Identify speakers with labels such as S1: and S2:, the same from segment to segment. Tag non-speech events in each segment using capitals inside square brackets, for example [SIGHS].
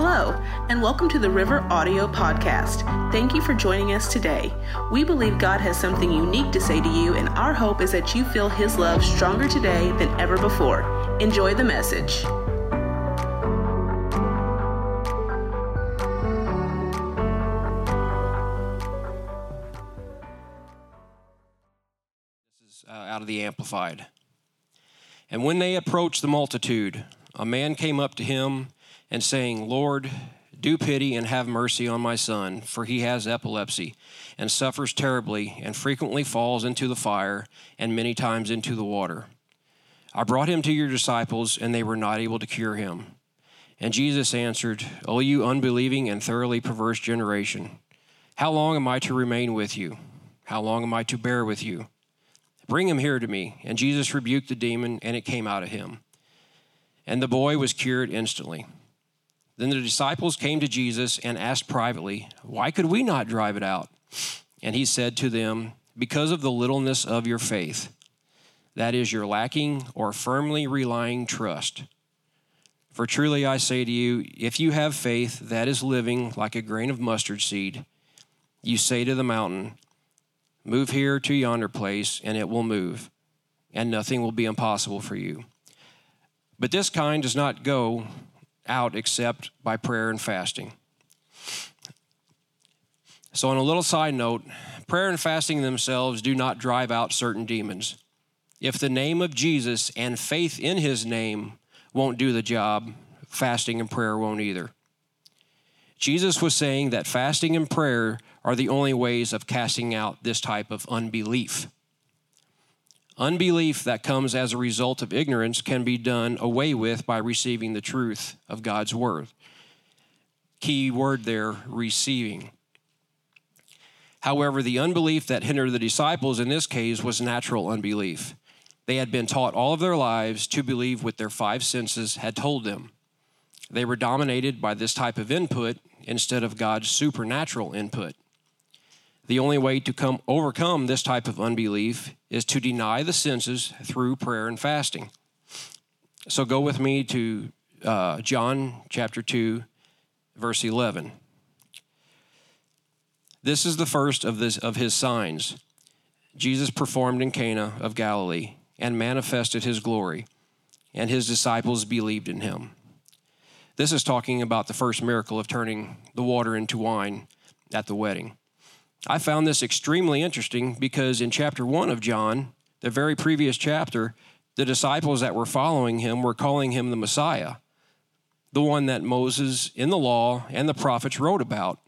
S1: Hello, and welcome to the River Audio Podcast. Thank you for joining us today. We believe God has something unique to say to you, and our hope is that you feel His love stronger today than ever before. Enjoy the message.
S2: This is uh, out of the Amplified. And when they approached the multitude, a man came up to him and saying, Lord, do pity and have mercy on my son, for he has epilepsy and suffers terribly and frequently falls into the fire and many times into the water. I brought him to your disciples, and they were not able to cure him. And Jesus answered, O you unbelieving and thoroughly perverse generation, how long am I to remain with you? How long am I to bear with you? Bring him here to me. And Jesus rebuked the demon, and it came out of him. And the boy was cured instantly. Then the disciples came to Jesus and asked privately, Why could we not drive it out? And he said to them, Because of the littleness of your faith. That is, your lacking or firmly relying trust. For truly I say to you, if you have faith that is living like a grain of mustard seed, you say to the mountain, Move here to yonder place, and it will move, and nothing will be impossible for you. But this kind does not go out except by prayer and fasting. So, on a little side note, prayer and fasting themselves do not drive out certain demons. If the name of Jesus and faith in his name won't do the job, fasting and prayer won't either. Jesus was saying that fasting and prayer are the only ways of casting out this type of unbelief. Unbelief that comes as a result of ignorance can be done away with by receiving the truth of God's word. Key word there receiving. However, the unbelief that hindered the disciples in this case was natural unbelief. They had been taught all of their lives to believe what their five senses had told them. They were dominated by this type of input instead of God's supernatural input. The only way to come overcome this type of unbelief is to deny the senses through prayer and fasting. So go with me to uh, John chapter 2, verse 11. This is the first of, this, of his signs. Jesus performed in Cana of Galilee and manifested his glory, and his disciples believed in him. This is talking about the first miracle of turning the water into wine at the wedding. I found this extremely interesting because in chapter one of John, the very previous chapter, the disciples that were following him were calling him the Messiah, the one that Moses in the law and the prophets wrote about.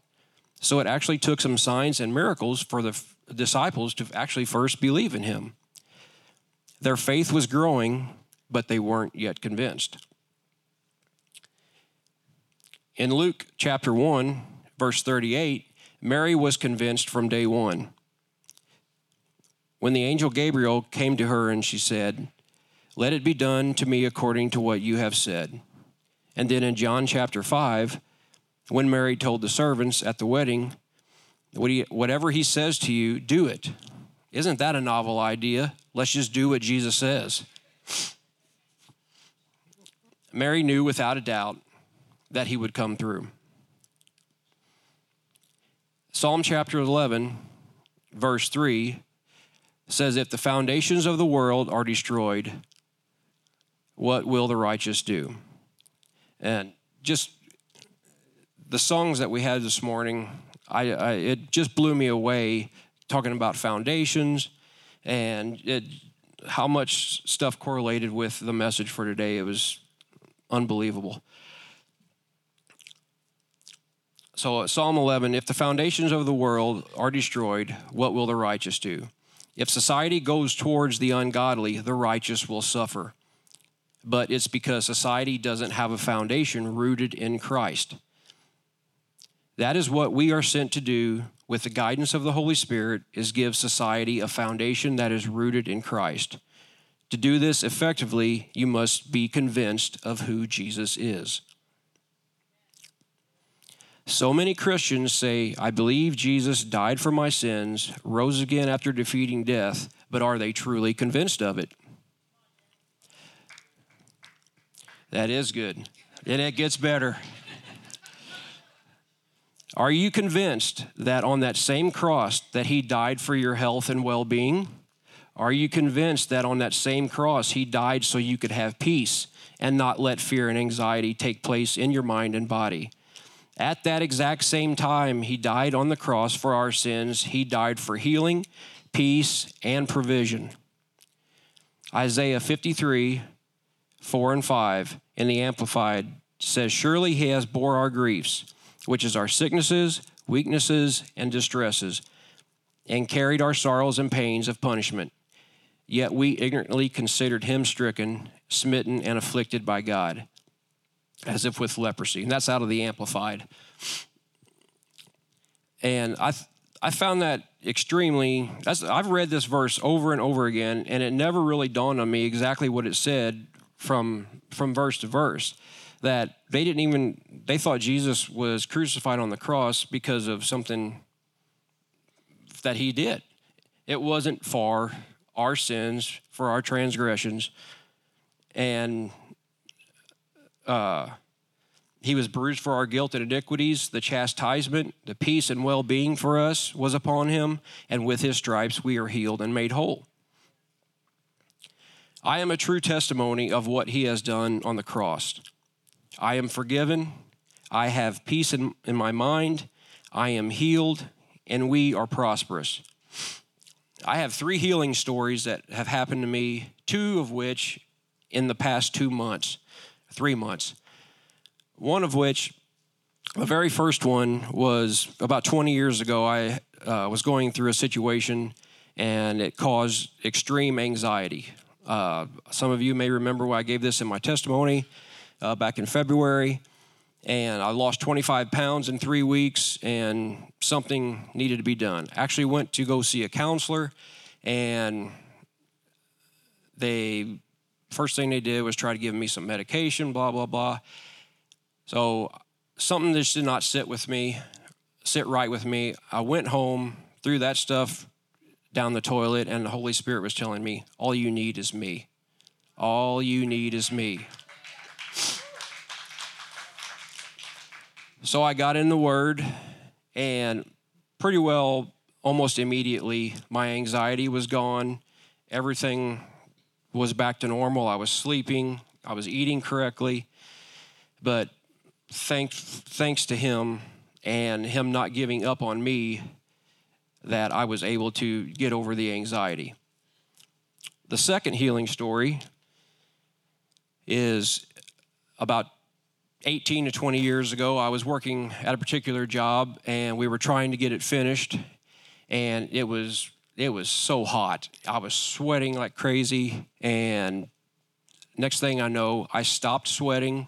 S2: So it actually took some signs and miracles for the disciples to actually first believe in him. Their faith was growing, but they weren't yet convinced. In Luke chapter 1, verse 38, Mary was convinced from day one. When the angel Gabriel came to her and she said, Let it be done to me according to what you have said. And then in John chapter 5, when Mary told the servants at the wedding, Whatever he says to you, do it. Isn't that a novel idea? Let's just do what Jesus says. Mary knew without a doubt that he would come through. Psalm chapter 11, verse 3 says, If the foundations of the world are destroyed, what will the righteous do? And just the songs that we had this morning, I, I, it just blew me away talking about foundations and it, how much stuff correlated with the message for today. It was unbelievable. So, Psalm 11 if the foundations of the world are destroyed, what will the righteous do? If society goes towards the ungodly, the righteous will suffer. But it's because society doesn't have a foundation rooted in Christ. That is what we are sent to do with the guidance of the Holy Spirit is give society a foundation that is rooted in Christ. To do this effectively, you must be convinced of who Jesus is. So many Christians say, I believe Jesus died for my sins, rose again after defeating death, but are they truly convinced of it? That is good. And it gets better. Are you convinced that on that same cross that he died for your health and well-being? Are you convinced that on that same cross he died so you could have peace and not let fear and anxiety take place in your mind and body? At that exact same time he died on the cross for our sins, he died for healing, peace, and provision. Isaiah 53, 4 and 5 in the Amplified says, Surely he has bore our griefs, which is our sicknesses, weaknesses, and distresses, and carried our sorrows and pains of punishment. Yet we ignorantly considered him stricken, smitten, and afflicted by God, as if with leprosy. And that's out of the Amplified. And I, I found that extremely, I've read this verse over and over again, and it never really dawned on me exactly what it said from, from verse to verse. That they didn't even, they thought Jesus was crucified on the cross because of something that he did. It wasn't for our sins, for our transgressions. And uh, he was bruised for our guilt and iniquities. The chastisement, the peace and well being for us was upon him, and with his stripes we are healed and made whole. I am a true testimony of what he has done on the cross. I am forgiven. I have peace in, in my mind. I am healed, and we are prosperous. I have three healing stories that have happened to me, two of which in the past two months, three months. One of which, the very first one was about 20 years ago. I uh, was going through a situation and it caused extreme anxiety. Uh, some of you may remember when I gave this in my testimony uh, back in February. And I lost 25 pounds in three weeks, and something needed to be done. Actually, went to go see a counselor, and they first thing they did was try to give me some medication, blah blah blah. So something just did not sit with me, sit right with me. I went home, threw that stuff down the toilet, and the Holy Spirit was telling me, All you need is me. All you need is me. So I got in the Word, and pretty well almost immediately, my anxiety was gone. Everything was back to normal. I was sleeping, I was eating correctly. But thanks, thanks to him and him not giving up on me that I was able to get over the anxiety. The second healing story is about 18 to 20 years ago. I was working at a particular job and we were trying to get it finished and it was it was so hot. I was sweating like crazy and next thing I know, I stopped sweating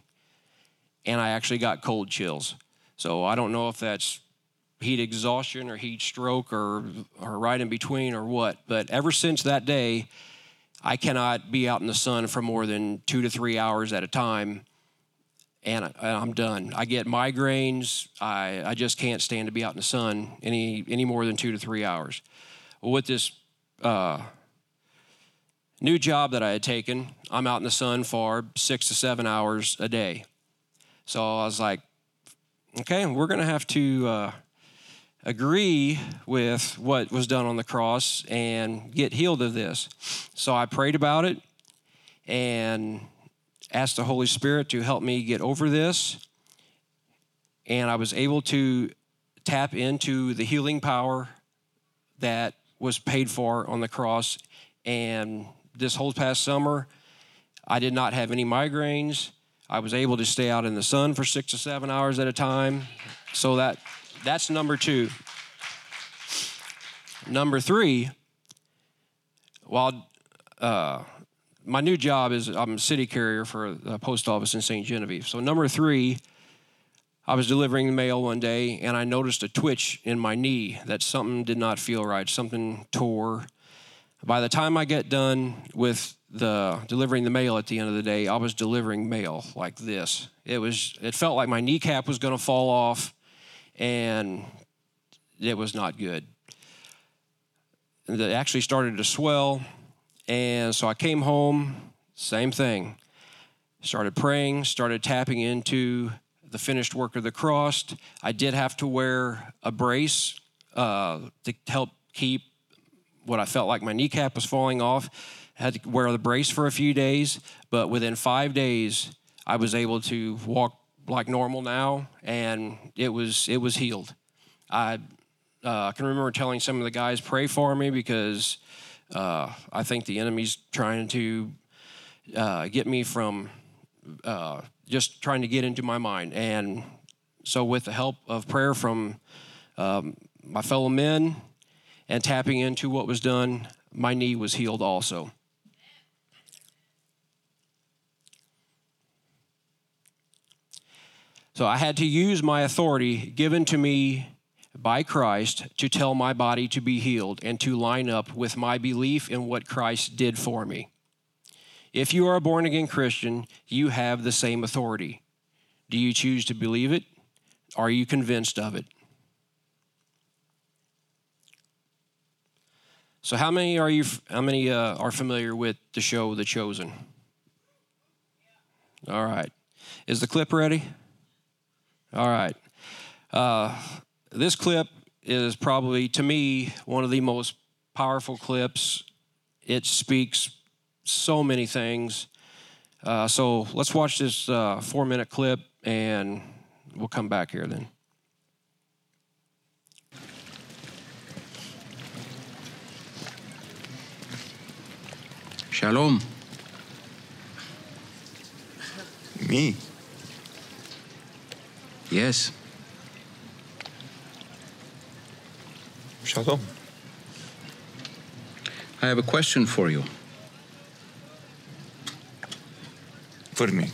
S2: and I actually got cold chills. So I don't know if that's heat exhaustion or heat stroke or, or right in between or what, but ever since that day, I cannot be out in the sun for more than two to three hours at a time, and I, am done. I get migraines. I, I just can't stand to be out in the sun any any more than two to three hours. With this uh, new job that I had taken, I'm out in the sun for six to seven hours a day. So I was like, okay, we're going to have to uh, agree with what was done on the cross and get healed of this. So I prayed about it and asked the Holy Spirit to help me get over this. And I was able to tap into the healing power that was paid for on the cross. And this whole past summer, I did not have any migraines. I was able to stay out in the sun for six to seven hours at a time. So that that's number two. Number three, while uh, my new job is I'm a city carrier for the post office in St. Genevieve. So number three, I was delivering the mail one day and I noticed a twitch in my knee that something did not feel right. Something tore. By the time I get done with the delivering the mail at the end of the day, I was delivering mail like this. It was it felt like my kneecap was going to fall off and it was not good. It actually started to swell and so I came home, same thing. Started praying, started tapping into the finished work of the cross. I did have to wear a brace uh, to help keep what I felt like my kneecap was falling off. I had to wear the brace for a few days, but within five days, I was able to walk like normal now, and it was it was healed. I uh, can remember telling some of the guys pray for me because uh, I think the enemy's trying to uh, get me from uh, just trying to get into my mind. And so, with the help of prayer from um, my fellow men and tapping into what was done, my knee was healed also. So I had to use my authority given to me by Christ to tell my body to be healed and to line up with my belief in what Christ did for me. If you are a born again Christian, you have the same authority. Do you choose to believe it? Are you convinced of it? So, how many are you? How many uh, are familiar with the show The Chosen? All right. Is the clip ready? All right. Uh, this clip is probably, to me, one of the most powerful clips. It speaks so many things. Uh, so let's watch this uh, four minute clip and we'll come back here then.
S3: Shalom.
S4: Me?
S3: Yes.
S4: Shalom.
S3: I have a question for you.
S4: For me.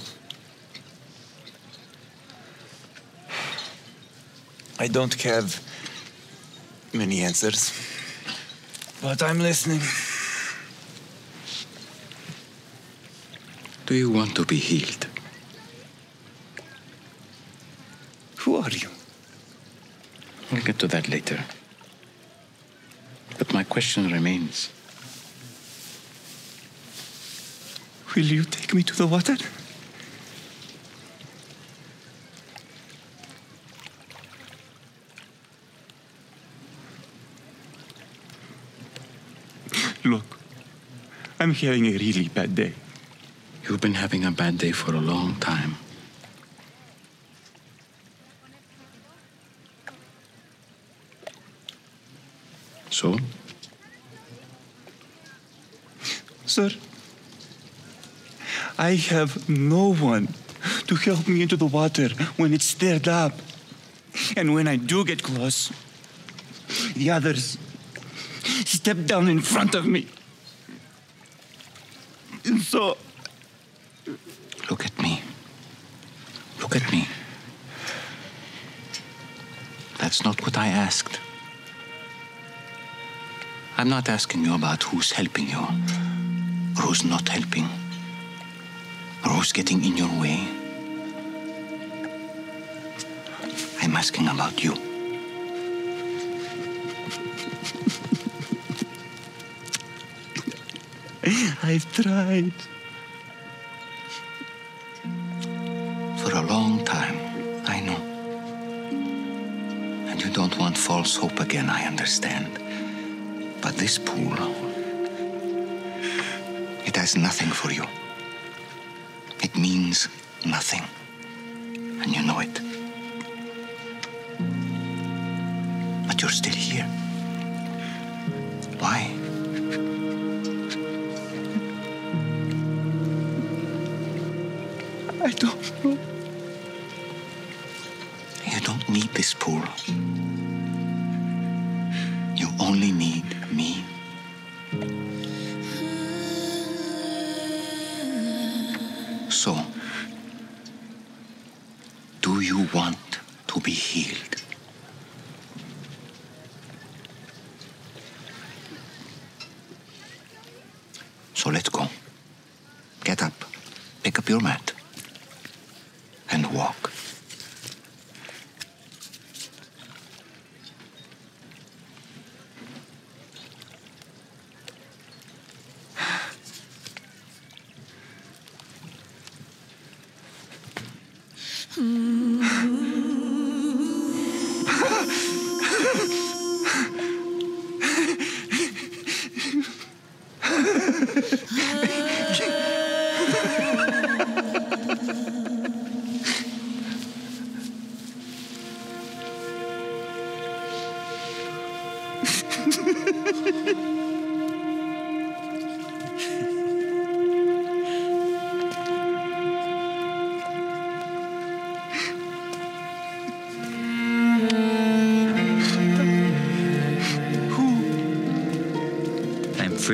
S4: I don't have many answers, but I'm listening.
S3: Do you want to be healed?
S4: Who are you?
S3: We'll get to that later. But my question remains.
S4: Will you take me to the water? Look, I'm having a really bad day.
S3: You've been having a bad day for a long time. So?
S4: Sir, I have no one to help me into the water when it's stirred up. And when I do get close, the others step down in front of me. And so,
S3: Look at me. Look at me. That's not what I asked. I'm not asking you about who's helping you or who's not helping who's getting in your way. I'm asking about you. [LAUGHS]
S4: I've tried.
S3: For a long time, I know. And you don't want false hope again, I understand. But this pool, it has nothing for you. It means nothing. And you know it. But you're still here. Why?
S4: I don't know.
S3: You don't need this pool. You only need me.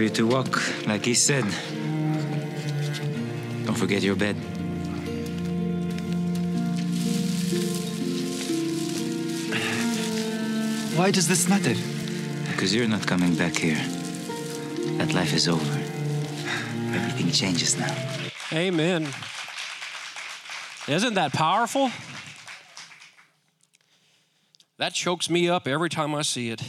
S5: You to walk like he said. Don't forget your bed.
S4: Why does this matter?
S5: Because you're not coming back here. That life is over. Everything changes now.
S2: Amen. Isn't that powerful? That chokes me up every time I see it.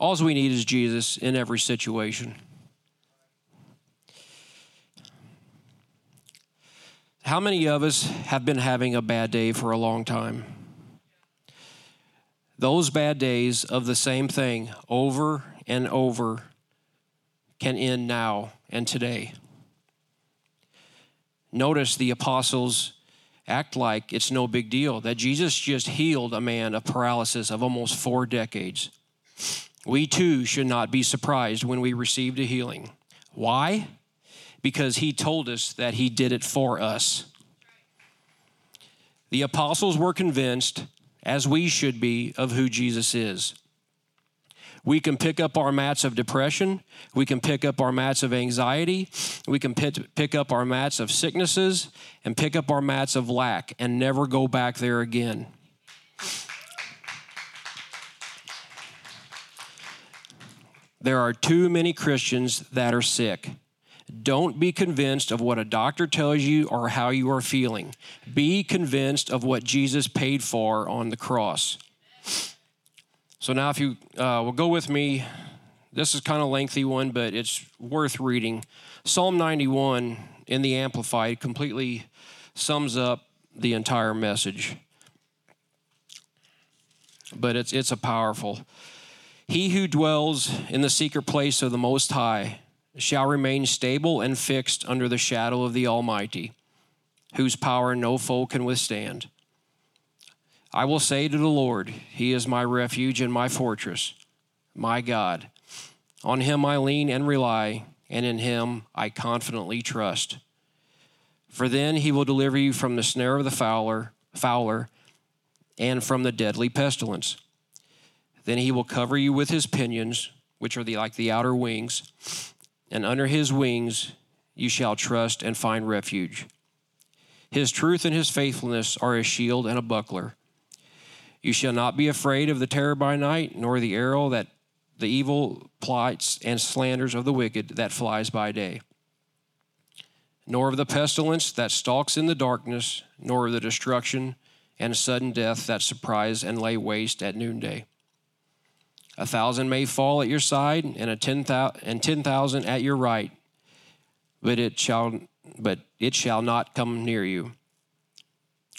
S2: All we need is Jesus in every situation. How many of us have been having a bad day for a long time? Those bad days of the same thing over and over can end now and today. Notice the apostles act like it's no big deal that Jesus just healed a man of paralysis of almost four decades. We too should not be surprised when we received a healing. Why? Because he told us that he did it for us. The apostles were convinced, as we should be, of who Jesus is. We can pick up our mats of depression. We can pick up our mats of anxiety. We can pick up our mats of sicknesses and pick up our mats of lack and never go back there again. There are too many Christians that are sick. Don't be convinced of what a doctor tells you or how you are feeling. Be convinced of what Jesus paid for on the cross. So now, if you uh, will go with me, this is kind of lengthy one, but it's worth reading. Psalm 91 in the Amplified completely sums up the entire message. But it's it's a powerful. He who dwells in the secret place of the Most High shall remain stable and fixed under the shadow of the Almighty, whose power no foe can withstand. I will say to the Lord, He is my refuge and my fortress, my God. On Him I lean and rely, and in Him I confidently trust. For then He will deliver you from the snare of the fowler, fowler and from the deadly pestilence. Then he will cover you with his pinions, which are the, like the outer wings, and under his wings you shall trust and find refuge. His truth and his faithfulness are a shield and a buckler. You shall not be afraid of the terror by night, nor the arrow that the evil plots and slanders of the wicked that flies by day, nor of the pestilence that stalks in the darkness, nor of the destruction and sudden death that surprise and lay waste at noonday. A thousand may fall at your side, and a ten thousand and ten thousand at your right, but it shall but it shall not come near you.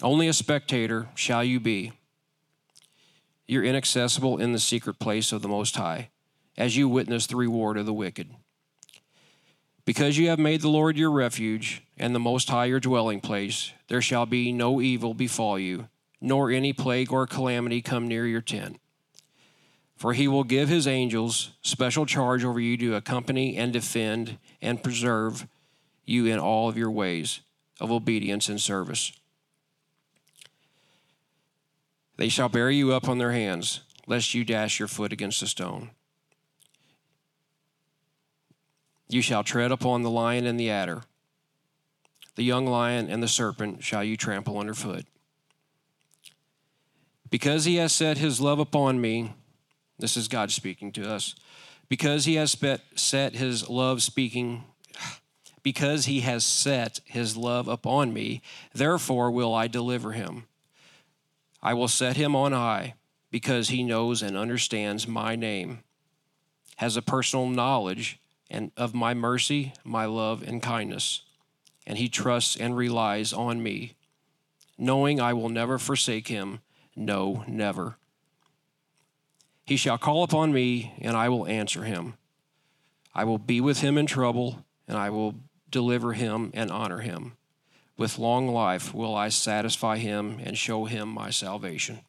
S2: Only a spectator shall you be. You're inaccessible in the secret place of the Most High, as you witness the reward of the wicked. Because you have made the Lord your refuge, and the Most High your dwelling place, there shall be no evil befall you, nor any plague or calamity come near your tent. For he will give his angels special charge over you to accompany and defend and preserve you in all of your ways of obedience and service. They shall bear you up on their hands, lest you dash your foot against a stone. You shall tread upon the lion and the adder. The young lion and the serpent shall you trample underfoot. Because he has set his love upon me, this is God speaking to us. Because he has set his love speaking, [SIGHS] because he has set his love upon me, therefore will I deliver him. I will set him on high because he knows and understands my name, has a personal knowledge and of my mercy, my love, and kindness, and he trusts and relies on me, knowing I will never forsake him. No, never. He shall call upon me, and I will answer him. I will be with him in trouble, and I will deliver him and honor him. With long life will I satisfy him and show him my salvation.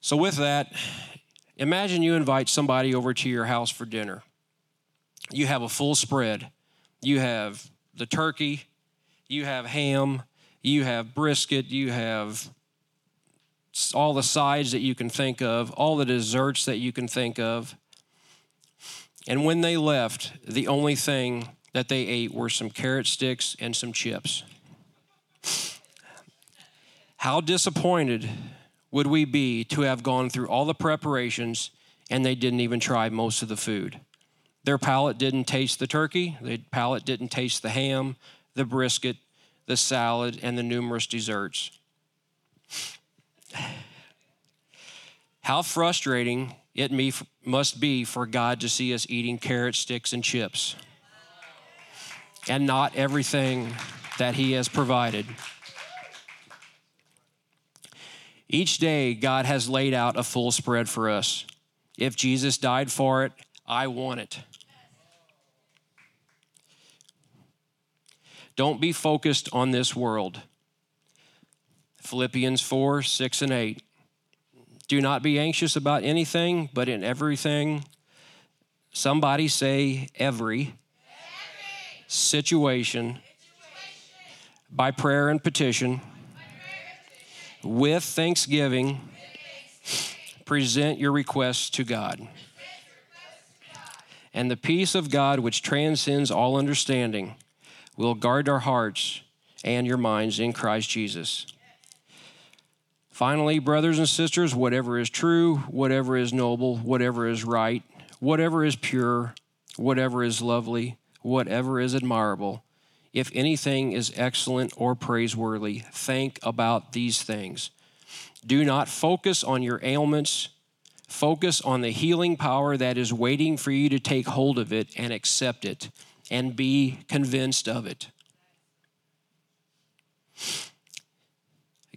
S2: So, with that, imagine you invite somebody over to your house for dinner. You have a full spread. You have the turkey, you have ham, you have brisket, you have all the sides that you can think of, all the desserts that you can think of. And when they left, the only thing that they ate were some carrot sticks and some chips. How disappointed would we be to have gone through all the preparations and they didn't even try most of the food? Their palate didn't taste the turkey, their palate didn't taste the ham, the brisket, the salad, and the numerous desserts. How frustrating it must be for God to see us eating carrot sticks and chips and not everything that He has provided. Each day, God has laid out a full spread for us. If Jesus died for it, I want it. Don't be focused on this world. Philippians 4 6 and 8. Do not be anxious about anything, but in everything, somebody say every, every. Situation, situation, by prayer and petition, with thanksgiving, present your requests to God. And the peace of God, which transcends all understanding, will guard our hearts and your minds in Christ Jesus. Finally, brothers and sisters, whatever is true, whatever is noble, whatever is right, whatever is pure, whatever is lovely, whatever is admirable, if anything is excellent or praiseworthy, think about these things. Do not focus on your ailments. Focus on the healing power that is waiting for you to take hold of it and accept it and be convinced of it.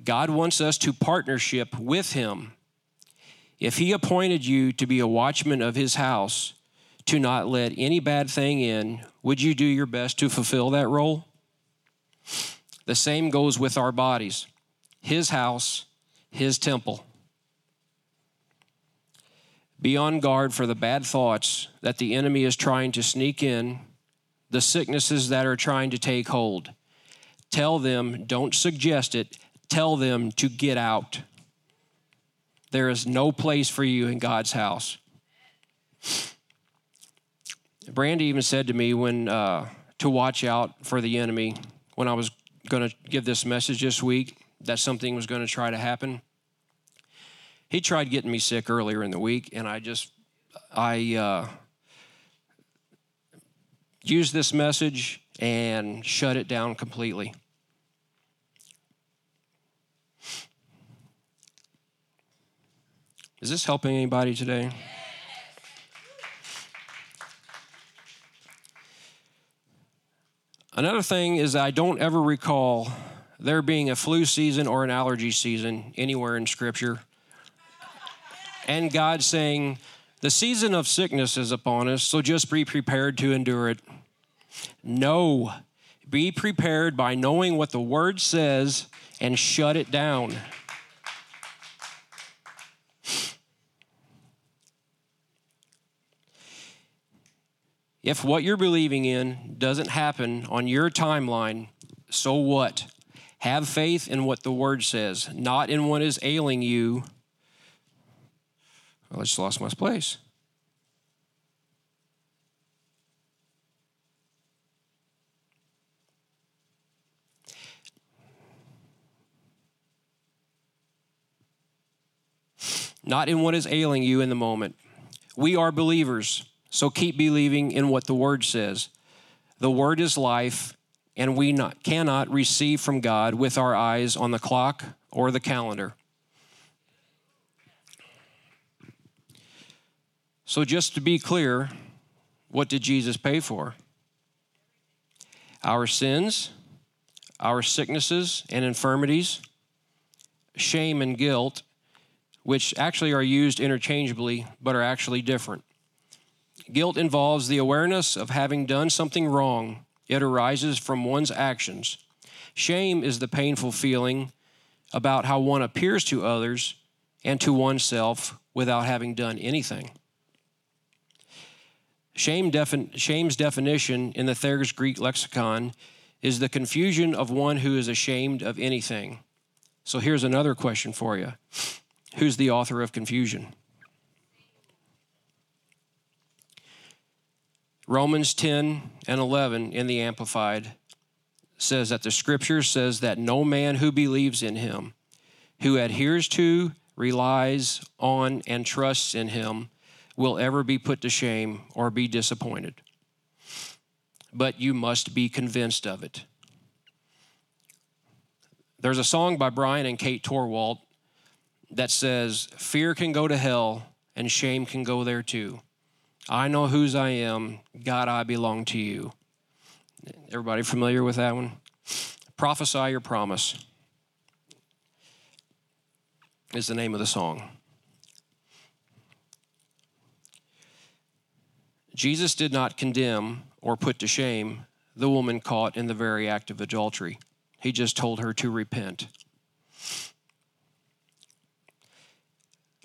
S2: God wants us to partnership with Him. If He appointed you to be a watchman of His house, to not let any bad thing in, would you do your best to fulfill that role? The same goes with our bodies His house, His temple. Be on guard for the bad thoughts that the enemy is trying to sneak in, the sicknesses that are trying to take hold. Tell them, don't suggest it, tell them to get out. There is no place for you in God's house. Brandy even said to me when uh, to watch out for the enemy when I was going to give this message this week that something was going to try to happen. He tried getting me sick earlier in the week, and I just I uh, used this message and shut it down completely. Is this helping anybody today? Another thing is, I don't ever recall there being a flu season or an allergy season anywhere in Scripture. And God saying, The season of sickness is upon us, so just be prepared to endure it. No, be prepared by knowing what the Word says and shut it down. If what you're believing in doesn't happen on your timeline, so what? Have faith in what the word says, not in what is ailing you. I just lost my place. Not in what is ailing you in the moment. We are believers. So keep believing in what the Word says. The Word is life, and we not, cannot receive from God with our eyes on the clock or the calendar. So, just to be clear, what did Jesus pay for? Our sins, our sicknesses and infirmities, shame and guilt, which actually are used interchangeably but are actually different. Guilt involves the awareness of having done something wrong. It arises from one's actions. Shame is the painful feeling about how one appears to others and to oneself without having done anything. Shame shame's definition in the Thayer's Greek lexicon is the confusion of one who is ashamed of anything. So here's another question for you Who's the author of confusion? Romans 10 and 11 in the Amplified says that the scripture says that no man who believes in him, who adheres to, relies on, and trusts in him will ever be put to shame or be disappointed. But you must be convinced of it. There's a song by Bryan and Kate Torwalt that says, Fear can go to hell and shame can go there too. I know whose I am. God, I belong to you. Everybody familiar with that one? Prophesy your promise is the name of the song. Jesus did not condemn or put to shame the woman caught in the very act of adultery. He just told her to repent.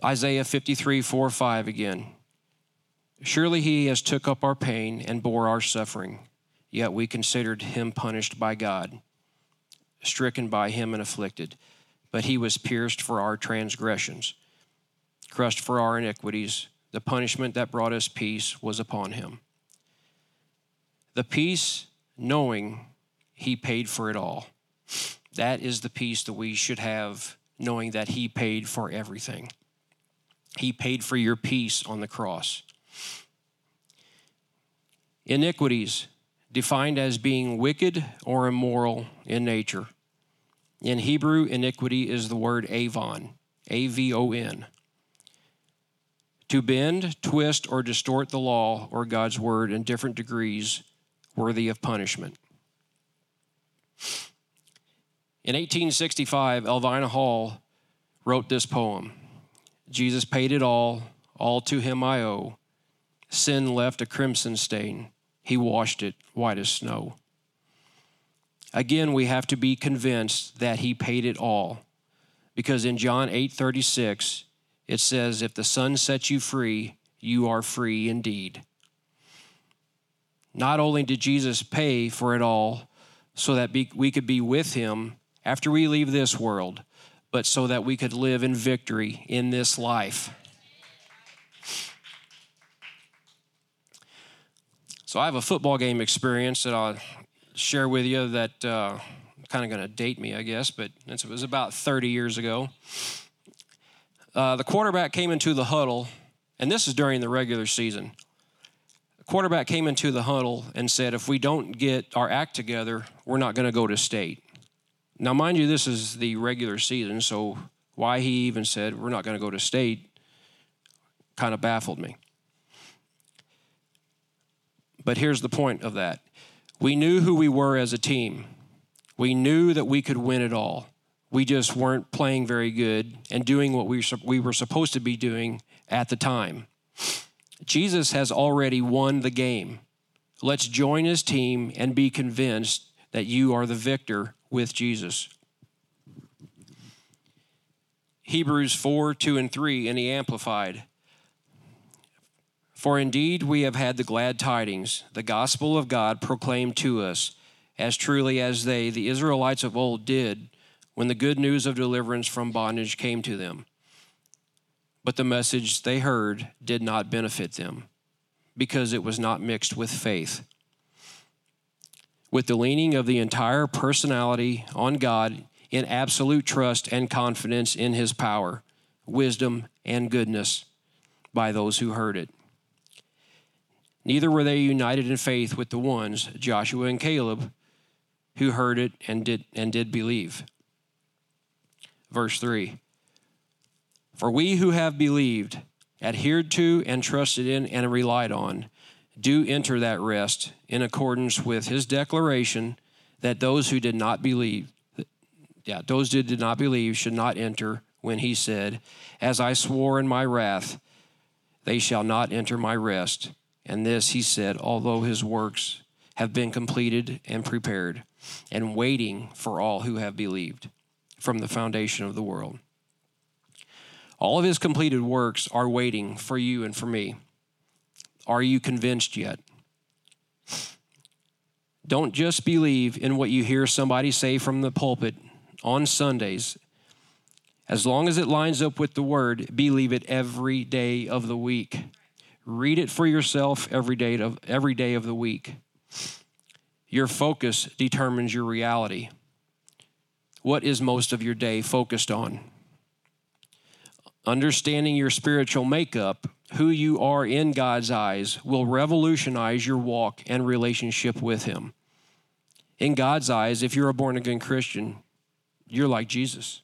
S2: Isaiah 53, 4, 5 again. Surely he has took up our pain and bore our suffering, yet we considered him punished by God, stricken by him and afflicted. But he was pierced for our transgressions, crushed for our iniquities. The punishment that brought us peace was upon him. The peace knowing he paid for it all. That is the peace that we should have, knowing that he paid for everything. He paid for your peace on the cross. Iniquities, defined as being wicked or immoral in nature. In Hebrew, iniquity is the word avon, A V O N. To bend, twist, or distort the law or God's word in different degrees worthy of punishment. In 1865, Elvina Hall wrote this poem Jesus paid it all, all to him I owe. Sin left a crimson stain, he washed it white as snow. Again, we have to be convinced that he paid it all. Because in John 8 36, it says, If the Son sets you free, you are free indeed. Not only did Jesus pay for it all so that we could be with him after we leave this world, but so that we could live in victory in this life. So I have a football game experience that I'll share with you that uh, kind of going to date me, I guess, but it was about 30 years ago. Uh, the quarterback came into the huddle, and this is during the regular season. The quarterback came into the huddle and said, If we don't get our act together, we're not going to go to state. Now, mind you, this is the regular season, so why he even said we're not going to go to state kind of baffled me. But here's the point of that we knew who we were as a team, we knew that we could win it all. We just weren't playing very good and doing what we, we were supposed to be doing at the time. Jesus has already won the game. Let's join his team and be convinced that you are the victor with Jesus. Hebrews 4 2 and 3 in the Amplified. For indeed we have had the glad tidings, the gospel of God proclaimed to us, as truly as they, the Israelites of old, did when the good news of deliverance from bondage came to them. But the message they heard did not benefit them, because it was not mixed with faith with the leaning of the entire personality on God in absolute trust and confidence in his power, wisdom, and goodness by those who heard it. Neither were they united in faith with the ones, Joshua and Caleb, who heard it and did, and did believe. Verse 3 For we who have believed, adhered to, and trusted in, and relied on, do enter that rest in accordance with his declaration that those who did not believe, yeah, those who did not believe should not enter when he said, As I swore in my wrath, they shall not enter my rest. And this he said, although his works have been completed and prepared, and waiting for all who have believed from the foundation of the world. All of his completed works are waiting for you and for me. Are you convinced yet? Don't just believe in what you hear somebody say from the pulpit on Sundays. As long as it lines up with the word, believe it every day of the week. Read it for yourself every day of, every day of the week. Your focus determines your reality. What is most of your day focused on? Understanding your spiritual makeup, who you are in God's eyes, will revolutionize your walk and relationship with Him. In God's eyes, if you're a born again Christian, you're like Jesus.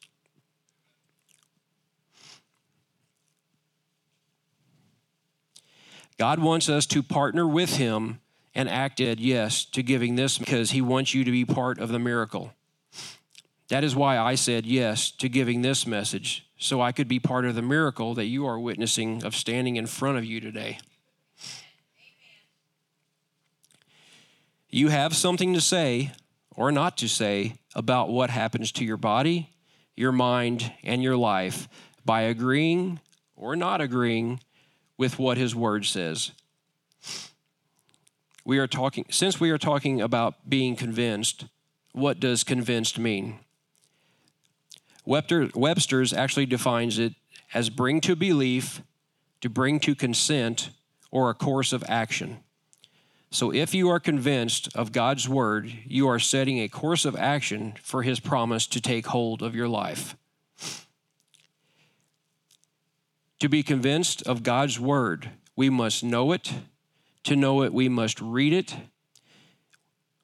S2: God wants us to partner with Him and acted yes to giving this because He wants you to be part of the miracle. That is why I said yes to giving this message, so I could be part of the miracle that you are witnessing of standing in front of you today. You have something to say or not to say about what happens to your body, your mind, and your life by agreeing or not agreeing with what His Word says. We are talking, since we are talking about being convinced, what does convinced mean? Webster, Webster's actually defines it as bring to belief, to bring to consent, or a course of action. So if you are convinced of God's word, you are setting a course of action for his promise to take hold of your life. To be convinced of God's word, we must know it. To know it, we must read it.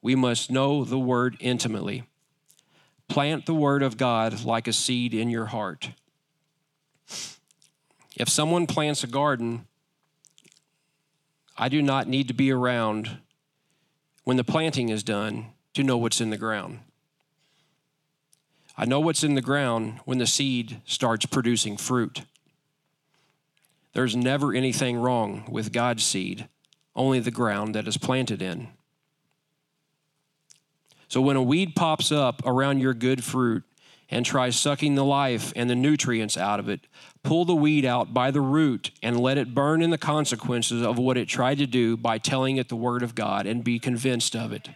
S2: We must know the word intimately. Plant the word of God like a seed in your heart. If someone plants a garden, I do not need to be around when the planting is done to know what's in the ground. I know what's in the ground when the seed starts producing fruit. There's never anything wrong with God's seed, only the ground that is planted in. So when a weed pops up around your good fruit and tries sucking the life and the nutrients out of it, pull the weed out by the root and let it burn in the consequences of what it tried to do by telling it the word of God and be convinced of it.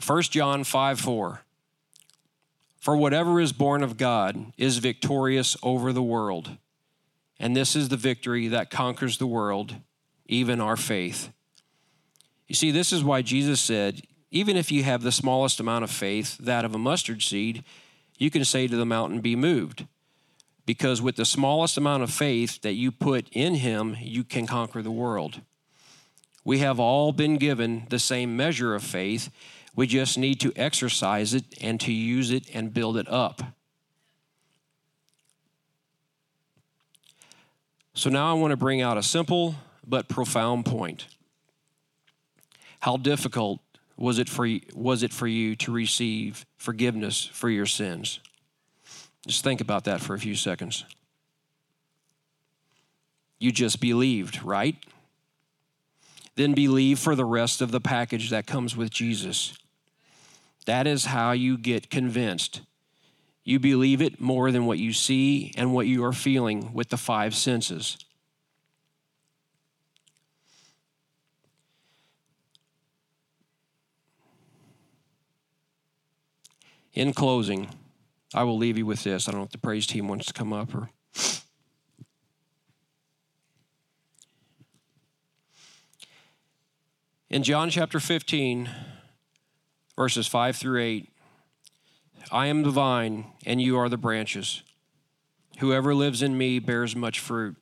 S2: First John 5 4. For whatever is born of God is victorious over the world. And this is the victory that conquers the world, even our faith. You see, this is why Jesus said, even if you have the smallest amount of faith, that of a mustard seed, you can say to the mountain, Be moved. Because with the smallest amount of faith that you put in Him, you can conquer the world. We have all been given the same measure of faith. We just need to exercise it and to use it and build it up. So now I want to bring out a simple but profound point. How difficult was it for you, was it for you to receive forgiveness for your sins? Just think about that for a few seconds. You just believed, right? Then believe for the rest of the package that comes with Jesus. That is how you get convinced. You believe it more than what you see and what you are feeling with the five senses. In closing, I will leave you with this. I don't know if the praise team wants to come up or. In John chapter 15, verses 5 through 8, I am the vine, and you are the branches. Whoever lives in me bears much fruit.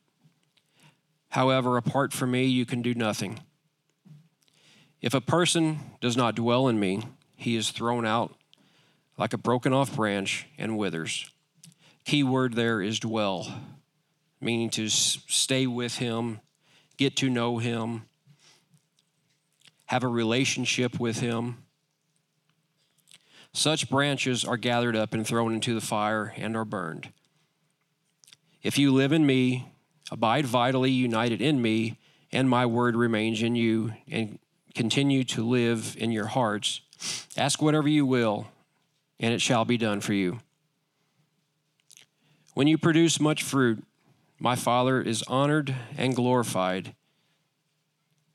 S2: However, apart from me, you can do nothing. If a person does not dwell in me, he is thrown out like a broken off branch and withers. Key word there is dwell, meaning to stay with him, get to know him, have a relationship with him. Such branches are gathered up and thrown into the fire and are burned. If you live in me, abide vitally united in me, and my word remains in you, and continue to live in your hearts, ask whatever you will and it shall be done for you. When you produce much fruit, my Father is honored and glorified,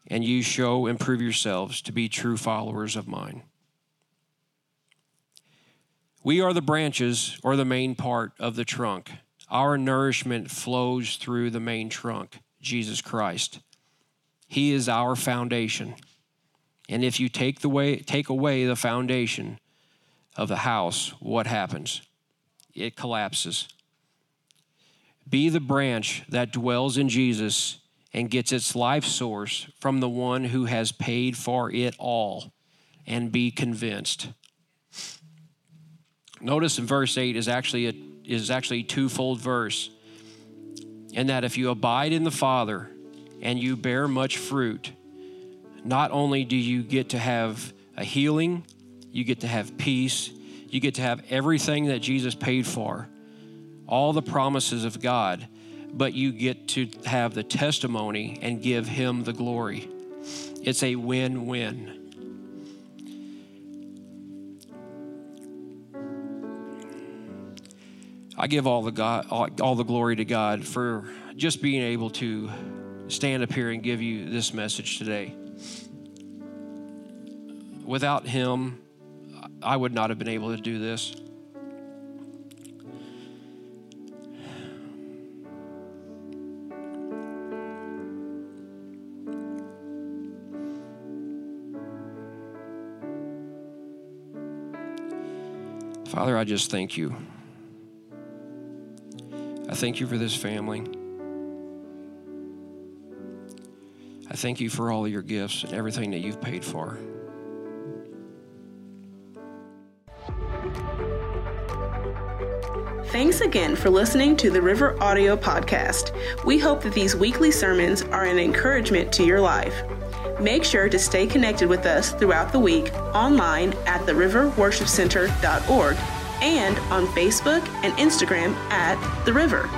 S2: and you show and prove yourselves to be true followers of mine. We are the branches or the main part of the trunk. Our nourishment flows through the main trunk, Jesus Christ. He is our foundation. And if you take, the way, take away the foundation of the house, what happens? It collapses. Be the branch that dwells in Jesus and gets its life source from the one who has paid for it all, and be convinced. Notice in verse 8 is actually a, is actually a twofold verse. And that if you abide in the Father and you bear much fruit, not only do you get to have a healing, you get to have peace, you get to have everything that Jesus paid for, all the promises of God, but you get to have the testimony and give Him the glory. It's a win win. I give all the God, all, all the glory to God for just being able to stand up here and give you this message today. Without Him, I would not have been able to do this. Father, I just thank you. I thank you for this family. I thank you for all your gifts and everything that you've paid for.
S1: Thanks again for listening to the River Audio Podcast. We hope that these weekly sermons are an encouragement to your life. Make sure to stay connected with us throughout the week online at theriverworshipcenter.org and on Facebook and Instagram at The River.